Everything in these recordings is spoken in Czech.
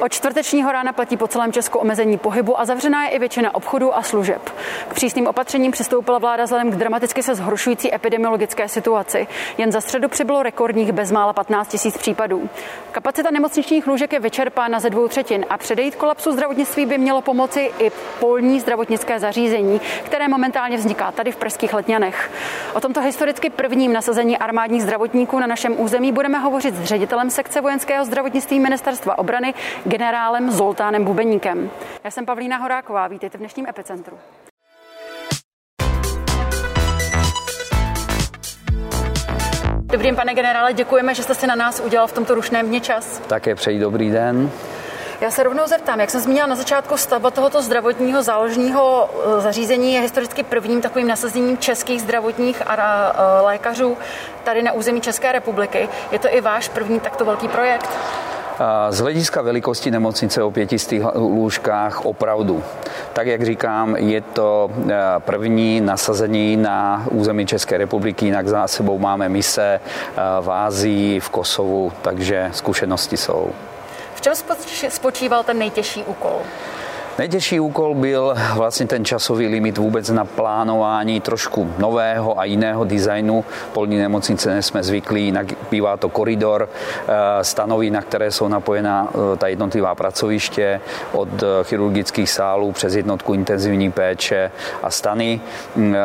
Od čtvrtečního rána platí po celém Česku omezení pohybu a zavřená je i většina obchodů a služeb. K přísným opatřením přistoupila vláda vzhledem k dramaticky se zhoršující epidemiologické situaci. Jen za středu přibylo rekordních bezmála 15 000 případů. Kapacita nemocničních lůžek je vyčerpána ze dvou třetin a předejít kolapsu zdravotnictví by mělo pomoci i polní zdravotnické zařízení, které momentálně vzniká tady v Pražských letňanech. O tomto historicky prvním nasazení armádních zdravotníků na našem území budeme hovořit s ředitelem sekce vojenského zdravotnictví ministerstva obrany generálem Zoltánem Bubeníkem. Já jsem Pavlína Horáková, vítejte v dnešním epicentru. Dobrý den, pane generále, děkujeme, že jste si na nás udělal v tomto rušném dně čas. Také přeji dobrý den. Já se rovnou zeptám, jak jsem zmínila na začátku, stavba tohoto zdravotního záložního eh, zařízení je historicky prvním takovým nasazením českých zdravotních a eh, lékařů tady na území České republiky. Je to i váš první takto velký projekt? Z hlediska velikosti nemocnice o pětistých lůžkách opravdu. Tak, jak říkám, je to eh, první nasazení na území České republiky, jinak za sebou máme mise v Ázii, v Kosovu, takže zkušenosti jsou. V čem spočíval ten nejtěžší úkol? Nejtěžší úkol byl vlastně ten časový limit vůbec na plánování trošku nového a jiného designu. Polní nemocnice jsme zvyklí, jinak bývá to koridor, eh, stanoví, na které jsou napojena eh, ta jednotlivá pracoviště od eh, chirurgických sálů přes jednotku intenzivní péče a stany, mm,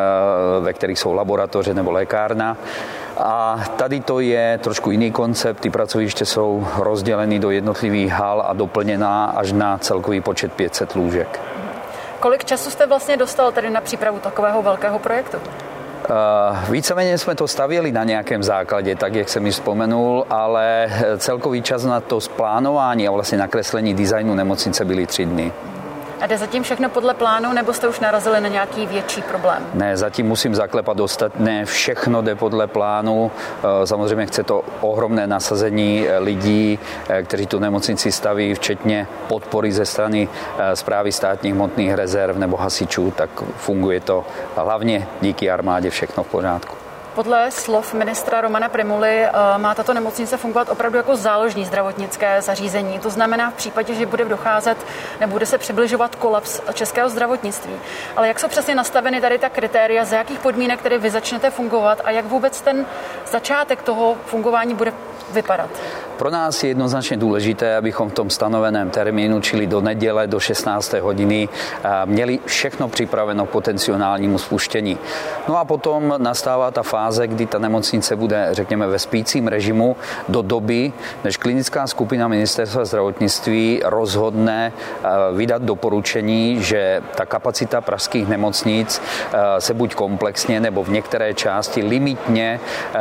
ve kterých jsou laboratoře nebo lékárna. A tady to je trošku jiný koncept. Ty pracoviště jsou rozděleny do jednotlivých hal a doplněná až na celkový počet 500 lůžek. Kolik času jste vlastně dostal tedy na přípravu takového velkého projektu? Uh, víceméně jsme to stavěli na nějakém základě, tak jak jsem ji vzpomenul, ale celkový čas na to splánování a vlastně nakreslení designu nemocnice byly tři dny. A jde zatím všechno podle plánu, nebo jste už narazili na nějaký větší problém? Ne, zatím musím zaklepat dostat. Ne, všechno jde podle plánu. Eh, samozřejmě chce to ohromné nasazení eh, lidí, eh, kteří tu nemocnici staví, včetně podpory ze strany zprávy státních hmotných rezerv nebo hasičů, tak funguje to hlavně díky armádě všechno v pořádku. Podle slov ministra Romana Primuly eh, má tato nemocnice fungovat opravdu jako záložní zdravotnické zařízení. To znamená v případě, že bude docházet nebo bude se přibližovat kolaps českého zdravotnictví. Ale jak jsou přesně nastaveny tady ta kritéria, za jakých podmínek tedy vy začnete fungovat a jak vůbec ten začátek toho fungování bude vypadat? Pro nás je jednoznačně důležité, abychom v tom stanoveném termínu, čili do neděle do 16. hodiny, eh, měli všechno připraveno k potenciálnímu spuštění. No a potom nastává ta fáze, kdy ta nemocnice bude, řekněme, ve spícím režimu do doby, než klinická skupina ministerstva zdravotnictví rozhodne eh, vydat doporučení, že ta kapacita pražských nemocnic eh, se buď komplexně nebo v některé části limitně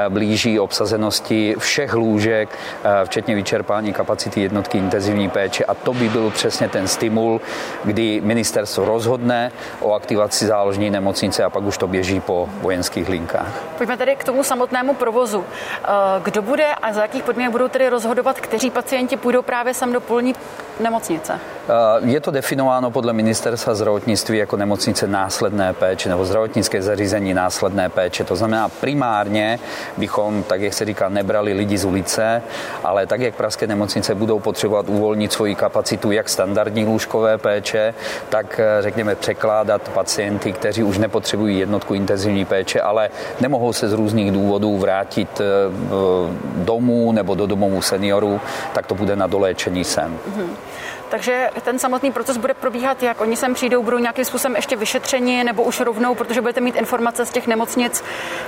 blíží obsazenosti všech lůžek včetně vyčerpání kapacity jednotky intenzivní péče a to by byl přesně ten stimul, kdy ministerstvo rozhodne o aktivaci záložní nemocnice a pak už to běží po vojenských linkách. Pojďme tedy k tomu samotnému provozu. Eh, kdo bude a za jakých podmínek budou tedy rozhodovat, kteří pacienti půjdou právě sem do polní nemocnice? Eh, je to definováno podle ministerstva zdravotnictví jako nemocnice následné péče nebo zdravotnické zařízení následné péče. To znamená primárně bychom, tak jak se říká, nebrali lidi z ulice, ale tak, jak pražské nemocnice budou potřebovat uvolnit svoji kapacitu jak standardní lůžkové péče, tak eh, řekněme překládat pacienty, kteří už nepotřebují jednotku intenzivní péče, ale nemohou se z různých důvodů vrátit eh, domů nebo do domovů seniorů, tak to bude na doléčení sem. Mm-hmm. Takže ten samotný proces bude probíhat, jak oni sem přijdou, budou nějakým způsobem ještě vyšetřeni, nebo už rovnou, protože budete mít informace z těch nemocnic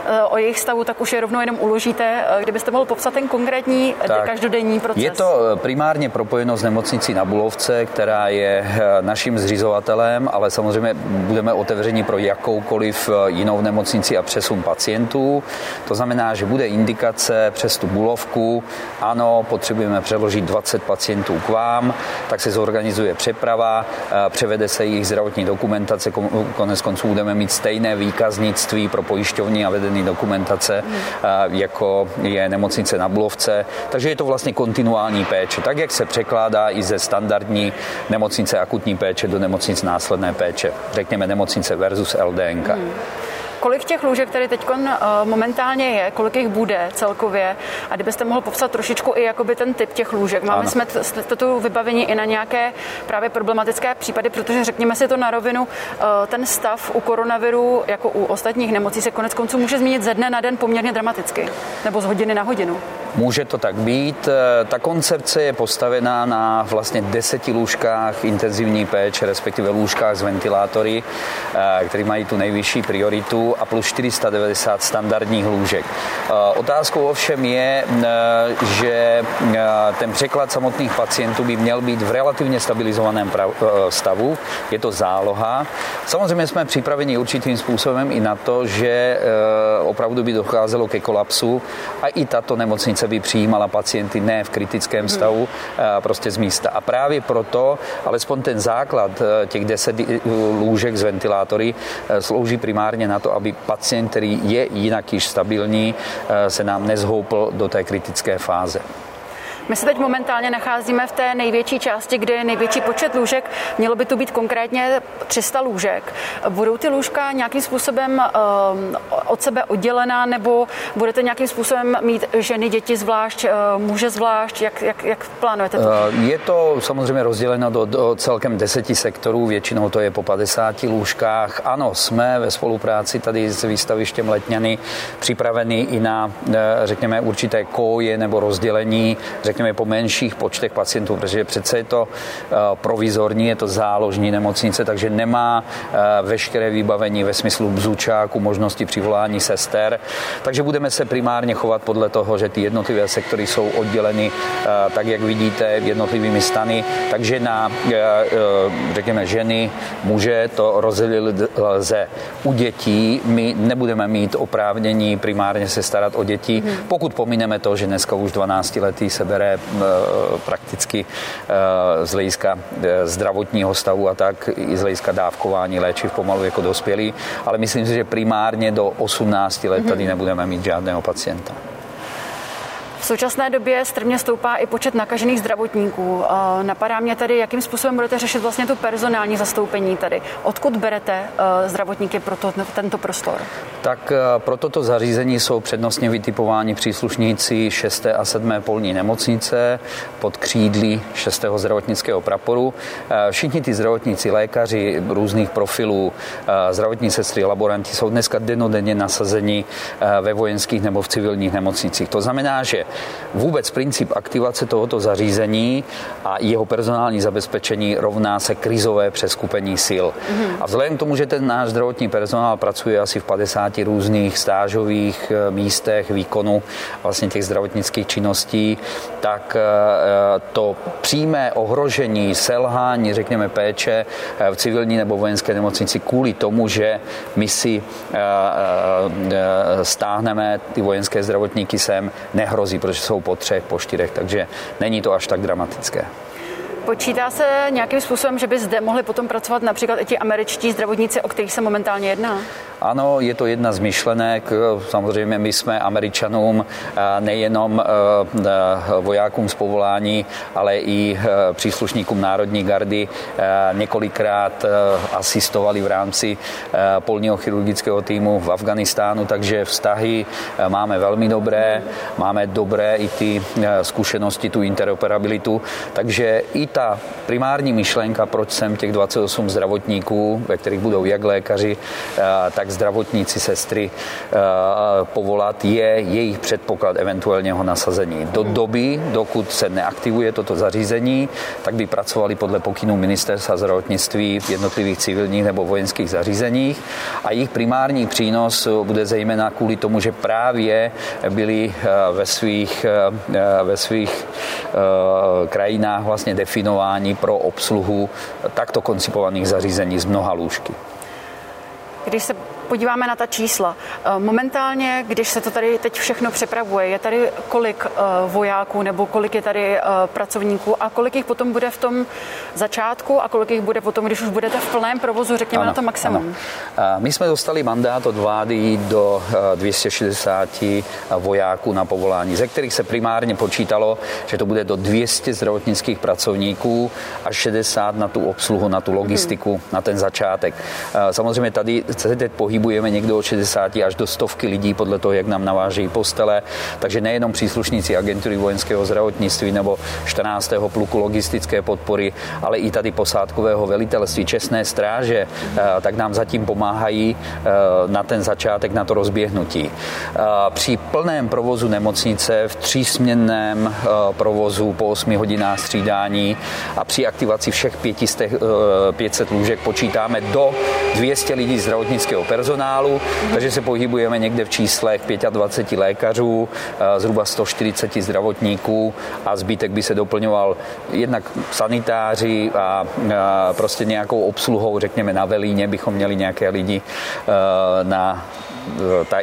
eh, o jejich stavu, tak už je rovnou jenom uložíte. Eh, kdybyste mohl popsat ten konkrétní eh, tak, každodenní proces? Je to primárně propojeno s nemocnicí na Bulovce, která je naším zřizovatelem, ale samozřejmě budeme otevřeni pro jakoukoliv jinou nemocnici a přesun pacientů. To znamená, že bude indikace přes tu Bulovku, ano, potřebujeme přeložit 20 pacientů k vám, tak se zorganizuje přeprava, převede se jejich zdravotní dokumentace, konec konců budeme mít stejné výkaznictví pro pojišťovní a vedený dokumentace, jako je nemocnice na Bulovce. Takže je to vlastně kontinuální péče, tak jak se překládá i ze standardní nemocnice akutní péče do nemocnic následné péče. Řekněme nemocnice versus LDNK. Hmm. Kolik těch lůžek tady teď momentálně je, kolik jich bude celkově a kdybyste mohl popsat trošičku i jakoby ten typ těch lůžek. Máme ano. jsme tu vybavení i na nějaké právě problematické případy, protože řekněme si to na rovinu, ten stav u koronaviru jako u ostatních nemocí se konec konců může změnit ze dne na den poměrně dramaticky nebo z hodiny na hodinu. Může to tak být. Eh, ta koncepce je postavená na vlastně deseti lůžkách intenzivní péče, respektive lůžkách s ventilátory, eh, které mají tu nejvyšší prioritu a plus 490 standardních lůžek. Eh, otázkou ovšem je, že ten překlad samotných pacientů by měl být v relativně stabilizovaném stavu. Je to záloha. Samozřejmě jsme připraveni určitým způsobem i na to, že opravdu by docházelo ke kolapsu a i tato nemocnice nemocnice by přijímala pacienty ne v kritickém stavu, hmm. prostě z místa. A právě proto, alespoň ten základ eh, těch 10 lůžek z ventilátory eh, slouží primárně na to, aby pacient, který je jinak již stabilní, se nám nezhoupl do té kritické fáze. My se teď momentálně nacházíme v té největší části, kde je největší počet lůžek. Mělo by tu být konkrétně 300 lůžek. Budou ty lůžka nějakým způsobem uh, od sebe oddělená nebo budete nějakým způsobem mít ženy, děti zvlášť, uh, muže zvlášť? Jak, jak, jak plánujete to? Uh, je to samozřejmě rozděleno do, do celkem deseti sektorů, většinou to je po 50 lůžkách. Ano, jsme ve spolupráci tady s výstavištěm Letňany připraveni i na, řekněme, určité koje nebo rozdělení, řekněme, po menších počtech pacientů, protože přece je to eh, provizorní, je to záložní nemocnice, takže nemá eh, veškeré vybavení ve smyslu bzučáku, možnosti přivolání sester. Takže budeme se primárně chovat podle toho, že ty jednotlivé sektory jsou odděleny eh, tak, jak vidíte, jednotlivými stany. Takže na, řekněme, ženy, muže to rozdělit lze. U dětí my nebudeme mít oprávnění primárně se starat o děti, mhm. pokud pomineme to, že dneska už 12 letý se bere které eh, prakticky eh, z hlediska eh, zdravotního stavu a tak i z hlediska dávkování léčiv pomalu jako dospělí, ale myslím si, že primárně do 18 let tady mhm. nebudeme mít žádného pacienta. V současné době strmě stoupá i počet nakažených zdravotníků. Napadá mě tady, jakým způsobem budete řešit vlastně tu personální zastoupení tady. Odkud berete eh, zdravotníky pro to, tento prostor? Tak eh, pro toto zařízení jsou přednostně vytipováni příslušníci 6. a 7. polní nemocnice pod křídlí 6. zdravotnického praporu. Eh, všichni ty zdravotníci, lékaři různých profilů, zdravotní sestry, laboranti jsou dneska denodenně nasazeni ve vojenských nebo v civilních nemocnicích. To znamená, že Vůbec princip aktivace tohoto zařízení a jeho personální zabezpečení rovná se krizové přeskupení sil. Mm-hmm. A vzhledem k tomu, že ten náš zdravotní personál pracuje asi v 50 různých stážových eh, místech výkonu vlastně těch zdravotnických činností, tak eh, to přímé ohrožení, selhání, řekněme, péče eh, v civilní nebo vojenské nemocnici kvůli tomu, že my si stáhneme ty vojenské zdravotníky sem, nehrozí protože jsou po třech, po čtyřech, takže není to až tak dramatické. Počítá se nějakým způsobem, že by zde mohli potom pracovat například i ti američtí zdravotníci, o kterých se momentálně jedná? Ano, je to jedna z myšlenek. Samozřejmě my jsme Američanům nejenom vojákům z povolání, ale i příslušníkům Národní gardy několikrát asistovali v rámci polního chirurgického týmu v Afganistánu, takže vztahy máme velmi dobré, máme dobré i ty zkušenosti, tu interoperabilitu, takže i ta primární myšlenka, proč jsem těch 28 zdravotníků, ve kterých budou jak lékaři, tak zdravotníci, sestry eh, povolat, je jejich předpoklad eventuálního nasazení. Do doby, dokud se neaktivuje toto zařízení, tak by pracovali podle pokynů ministerstva zdravotnictví v jednotlivých civilních nebo vojenských zařízeních a jejich primární přínos bude zejména kvůli tomu, že právě byli eh, ve svých, eh, ve svých krajinách vlastně definováni pro obsluhu takto koncipovaných zařízení z mnoha lůžky. Když se podíváme na ta čísla, eh, momentálně, když se to tady teď všechno přepravuje, je tady kolik eh, vojáků nebo kolik je tady eh, pracovníků a kolik jich potom bude v tom začátku a kolik jich bude potom, když už budete v plném provozu, řekněme ano, na to maximum? Ano. My jsme dostali mandát od vlády do 260 vojáků na povolání, ze kterých se primárně počítalo, že to bude do 200 zdravotnických pracovníků a 60 na tu obsluhu, na tu logistiku, hmm. na ten začátek. Samozřejmě tady se teď pohybuje pohybujeme někde od 60 až do stovky lidí podle toho, jak nám navážejí postele. Takže nejenom příslušníci agentury vojenského zdravotnictví nebo 14. pluku logistické podpory, ale i tady posádkového velitelství Čestné stráže, tak nám zatím pomáhají na ten začátek, na to rozběhnutí. Při plném provozu nemocnice v třísměnném provozu po 8 hodinách střídání a při aktivaci všech 500, 500 lůžek počítáme do 200 lidí zdravotnického personálu, takže se pohybujeme někde v číslech 25 lékařů, zhruba 140 zdravotníků a zbytek by se doplňoval jednak sanitáři a prostě nějakou obsluhou, řekněme na Velíně bychom měli nějaké lidi na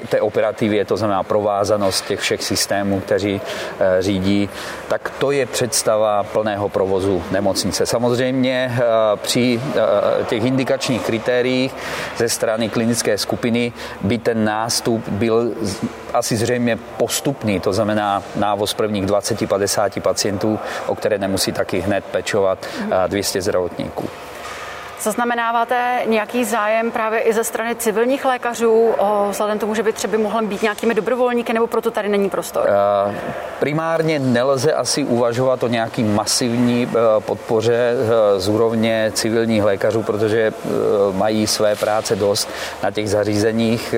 té operativě, to znamená provázanost těch všech systémů, kteří eh, řídí, tak to je představa plného provozu nemocnice. Samozřejmě eh, při eh, těch indikačních kritériích ze strany klinické skupiny by ten nástup byl asi zřejmě postupný, to znamená návoz prvních 20-50 pacientů, o které nemusí taky hned pečovat 200 zdravotníků. Zaznamenáváte nějaký zájem právě i ze strany civilních lékařů, o, vzhledem tomu, že by třeba mohli být nějakými dobrovolníky, nebo proto tady není prostor? Uh, primárně nelze asi uvažovat o nějaký masivní uh, podpoře uh, z úrovně civilních lékařů, protože mají své práce dost na těch zařízeních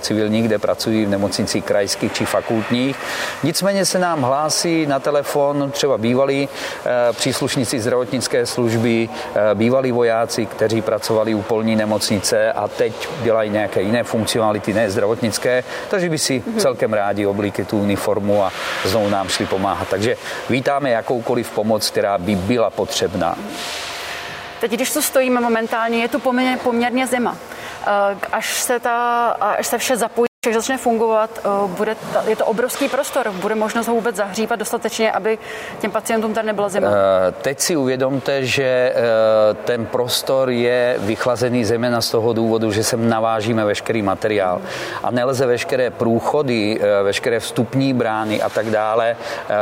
civilních, kde pracují v nemocnicích krajských či fakultních. Nicméně se nám hlásí na telefon třeba bývalí příslušníci zdravotnické služby, bývalí vojáci, vojáci, kteří pracovali u polní nemocnice a teď dělají nějaké jiné funkcionality, ne zdravotnické, takže by si mhm. celkem rádi oblíkli tu uniformu a znovu nám šli pomáhat. Takže vítáme jakoukoliv pomoc, která by byla potřebná. Teď, když tu stojíme momentálně, je tu poměrně, zima. Eh, až se, ta, až se vše zapojí, Však začne fungovat, eh, bude, je to obrovský prostor, bude možnost ho vůbec zahřívat dostatečně, aby těm pacientům tady nebyla zima? Eh, teď si uvědomte, že eh, ten prostor je vychlazený zejména z toho důvodu, že sem navážíme veškerý materiál a nelze veškeré průchody, veškeré vstupní brány a tak dále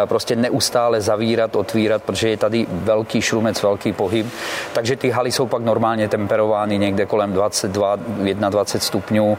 prostě neustále zavírat, otvírat, protože je tady velký šrumec, velký pohyb, takže ty haly jsou pak normálně temperovány někde kolem 22, 21 stupňů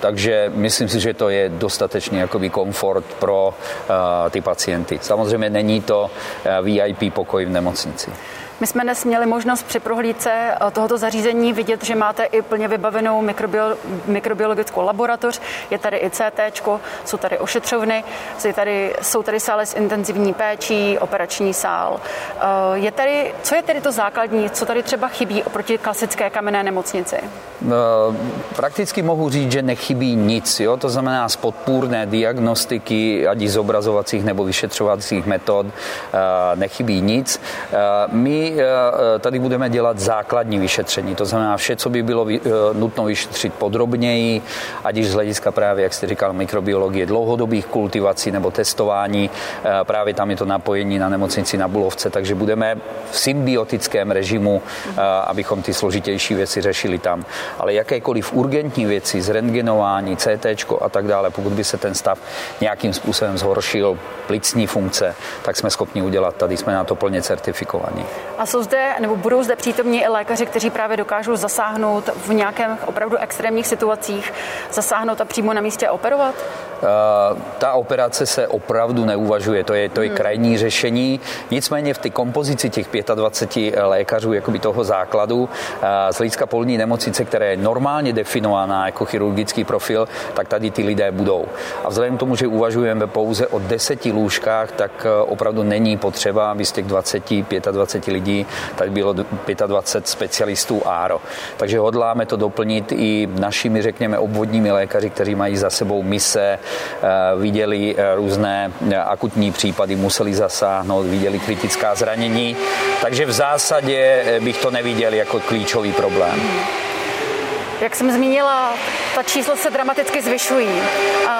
takže myslím si, že to je dostatečný jakoby komfort pro uh, ty pacienty. Samozřejmě není to uh, VIP pokoj v nemocnici. My jsme dnes měli možnost při prohlídce eh, tohoto zařízení vidět, že máte i plně vybavenou mikrobiolo- mikrobiologickou laboratoř, je tady i CT, jsou tady ošetřovny, jsou tady, jsou tady sály s intenzivní péčí, operační sál. Eh, je tady, co je tedy to základní, co tady třeba chybí oproti klasické kamenné nemocnici? Eh, prakticky mohu říct, že nechybí nic. Jo? To znamená z podpůrné diagnostiky, ať z obrazovacích nebo vyšetřovacích metod, nechybí nic. My Eh, tady budeme dělat základní vyšetření, to znamená vše, co by bylo eh, nutno vyšetřit podrobněji, ať z hlediska právě, jak jste říkal, mikrobiologie dlouhodobých kultivací nebo testování, eh, právě tam je to napojení na nemocnici na Bulovce, takže budeme v symbiotickém režimu, abychom ty složitější věci řešili tam. Ale jakékoliv urgentní věci, zrentgenování, CT a tak dále, pokud by se ten stav nějakým způsobem zhoršil, plicní funkce, tak jsme schopni udělat. Tady jsme na to plně certifikovaní. A jsou zde, nebo budou zde přítomní i lékaři, kteří právě dokážou zasáhnout v nějakém opravdu extrémních situacích, zasáhnout a přímo na místě operovat? Uh, ta operace se opravdu neuvažuje, to je, to je hmm. krajní řešení. Nicméně v té kompozici těch 25 lékařů, jakoby toho základu, uh, z hlediska polní nemocnice, která je normálně definovaná jako chirurgický profil, tak tady ty lidé budou. A vzhledem k tomu, že uvažujeme pouze o deseti lůžkách, tak uh, opravdu není potřeba, aby z těch 20, 25 lidí tady bylo 25 specialistů ARO. Takže hodláme to doplnit i našimi, řekněme, obvodními lékaři, kteří mají za sebou mise, eh, viděli eh, různé eh, akutní případy, museli zasáhnout, viděli kritická zranění. Takže v zásadě bych to neviděl jako klíčový problém. Jak jsem zmínila, ta čísla se dramaticky zvyšují.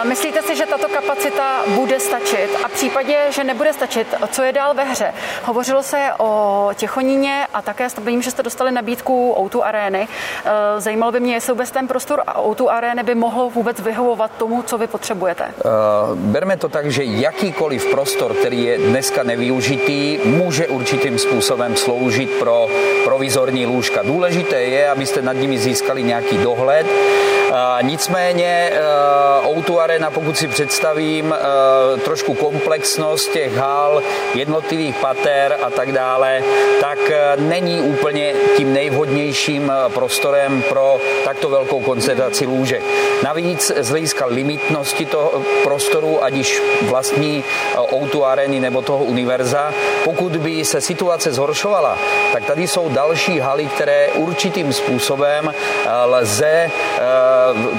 Myslíte si, že tato kapacita bude stačit? A v případě, že nebude stačit, co je dál ve hře? Hovořilo se o Těchoníně a také vím, že jste dostali nabídku Outu arény. E, zajímalo by mě, jestli vůbec ten prostor a Outu arény by mohlo vůbec vyhovovat tomu, co vy potřebujete. Uh, berme to tak, že jakýkoliv prostor, který je dneska nevyužitý, může určitým způsobem sloužit pro provizorní lůžka. Důležité je, abyste nad nimi získali nějaký velký dohled. Nicméně Outu Arena, pokud si představím trošku komplexnost těch hal, jednotlivých pater a tak dále, tak není úplně tím nejvhodnějším prostorem pro takto velkou koncentraci lůžek. Navíc z hlediska limitnosti toho prostoru, ať již vlastní Outu Areny nebo toho univerza, pokud by se situace zhoršovala, tak tady jsou další haly, které určitým způsobem lze eh,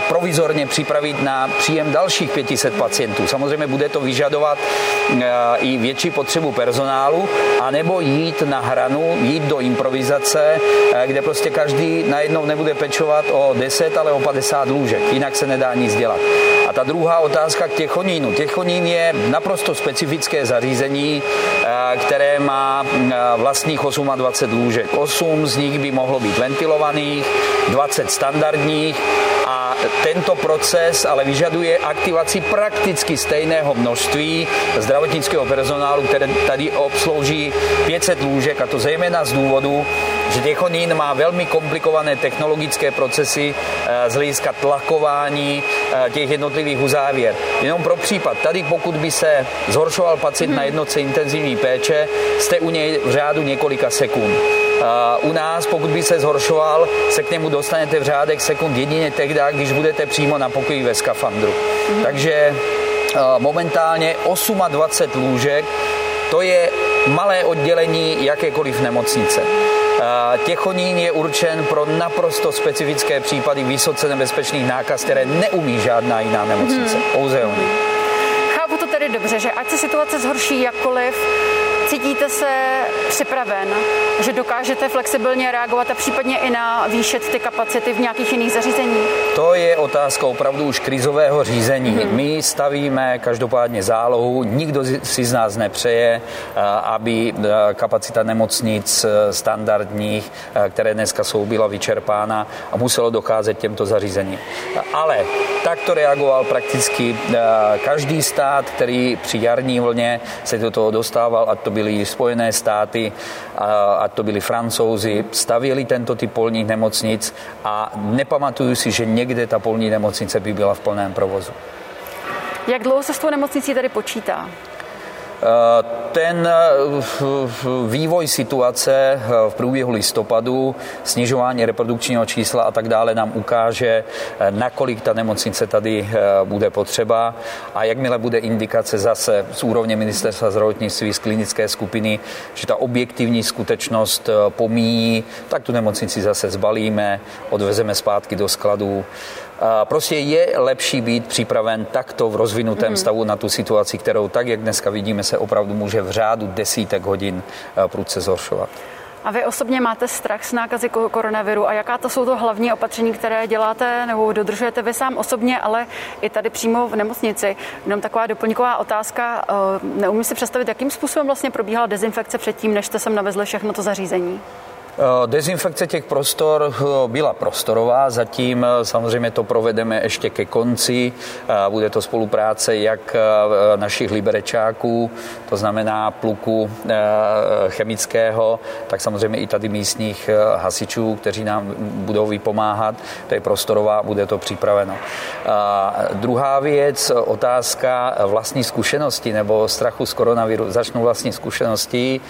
provizorně připravit na příjem dalších 500 pacientů. Samozřejmě bude to vyžadovat eh, i větší potřebu personálu, anebo jít na hranu, jít do improvizace, kde prostě každý najednou nebude pečovat o 10, ale o 50 lůžek. Jinak se nedá nic dělat. A ta druhá otázka k těchonínu. Těchonín je naprosto specifické zařízení, které má vlastních 28 lůžek. 8 z nich by mohlo být ventilovaných, 20 standardních a tento proces ale vyžaduje aktivaci prakticky stejného množství zdravotnického personálu, které tady obslouží 500 lůžek a to zejména z důvodu, že Těchonín má velmi komplikované technologické procesy eh, z hlediska tlakování eh, těch jednotlivých uzávěr. Jenom pro případ, tady pokud by se zhoršoval pacient na jednotce intenzivní péče, jste u něj v řádu několika sekund. U nás, pokud by se zhoršoval, se k němu dostanete v řádek sekund jedině tehdy, když budete přímo na pokoji ve skafandru. Mm. Takže momentálně 28 lůžek, to je malé oddělení jakékoliv nemocnice. Těchonín je určen pro naprosto specifické případy vysoce nebezpečných nákaz, které neumí žádná jiná nemocnice, hmm. pouze oni. Chápu to tedy dobře, že ať se situace zhorší jakkoliv, Cítíte se připraven, že dokážete flexibilně reagovat a případně i na výšet ty kapacity v nějakých jiných zařízeních? To je otázka opravdu už krizového řízení. Hmm. My stavíme každopádně zálohu, nikdo si z nás nepřeje, aby kapacita nemocnic e, standardních, které dneska jsou, byla vyčerpána a muselo docházet těmto zařízením. Ale tak to reagoval prakticky každý stát, který při jarní vlně se do toho dostával a to byly Spojené státy, a to byli Francouzi, stavěli tento typ polních nemocnic a nepamatuju si, že někde ta polní nemocnice by byla v plném provozu. Jak dlouho se s tou nemocnicí tady počítá? Eh, ten eh, vývoj situace eh, v průběhu listopadu, snižování reprodukčního čísla a tak dále nám ukáže, nakolik ta nemocnice tady bude potřeba a jakmile bude indikace zase z úrovně ministerstva zdravotnictví z klinické skupiny, že ta objektivní skutečnost pomíjí, tak tu nemocnici zase zbalíme, odvezeme zpátky do skladů Prostě je lepší být připraven takto v rozvinutém mm. stavu na tu situaci, kterou tak, jak dneska vidíme, se opravdu může v řádu desítek hodin eh, prudce zhoršovat. A vy osobně máte strach z nákazy koronaviru a jaká to jsou to hlavní opatření, které děláte nebo dodržujete vy sám osobně, ale i tady přímo v nemocnici? Jenom taková doplňková otázka. Eh, neumím si představit, jakým způsobem vlastně probíhala dezinfekce předtím, než jste sem navezli všechno to zařízení? Eh, dezinfekce těch prostor eh, byla prostorová, zatím eh, samozřejmě to provedeme ještě ke konci. Bude to spolupráce jak našich liberečáků, to znamená pluku chemického, tak samozřejmě i tady místních hasičů, kteří nám budou vypomáhat. To je prostorová, bude to připraveno. A druhá věc, otázka vlastní zkušenosti nebo strachu z koronaviru. Začnu vlastní zkušenosti.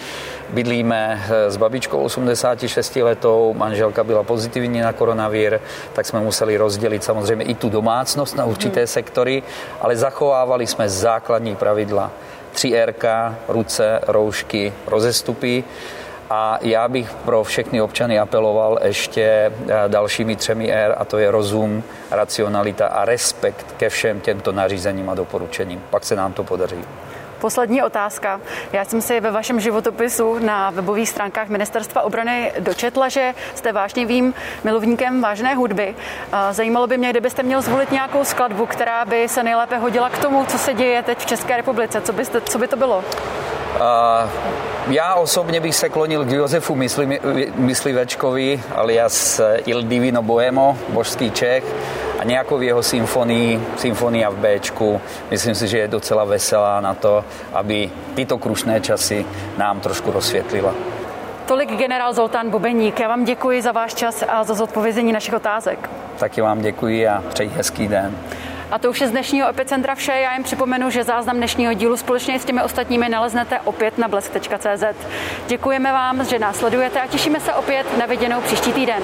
Bydlíme s babičkou 80 56 letou, manželka byla pozitivní na koronavir, tak jsme museli rozdělit samozřejmě i tu domácnost na určité hmm. sektory, ale zachovávali jsme základní pravidla. 3R, ruce, roušky, rozestupy. A já bych pro všechny občany apeloval ještě eh, dalšími třemi R, a to je rozum, racionalita a respekt ke všem těmto nařízením a doporučením. Pak se nám to podaří. Poslední otázka. Já jsem si ve vašem životopisu na webových stránkách Ministerstva obrany dočetla, že jste vážným milovníkem vážné hudby. Zajímalo by mě, kdybyste měl zvolit nějakou skladbu, která by se nejlépe hodila k tomu, co se děje teď v České republice. Co, byste, co by to bylo? Uh, já osobně bych se klonil k Josefu Mysli, Myslivečkovi, alias Il Divino Boemo, božský Čech a nějakou jeho symfonii, symfonia v Bčku. Myslím si, že je docela veselá na to, aby tyto krušné časy nám trošku rozsvětlila. Tolik generál Zoltán Bobeník. Já vám děkuji za váš čas a za zodpovězení našich otázek. Taky vám děkuji a přeji hezký den. A to už je z dnešního Epicentra vše. Já jen připomenu, že záznam dnešního dílu společně s těmi ostatními naleznete opět na blesk.cz. Děkujeme vám, že nás sledujete a těšíme se opět na viděnou příští týden.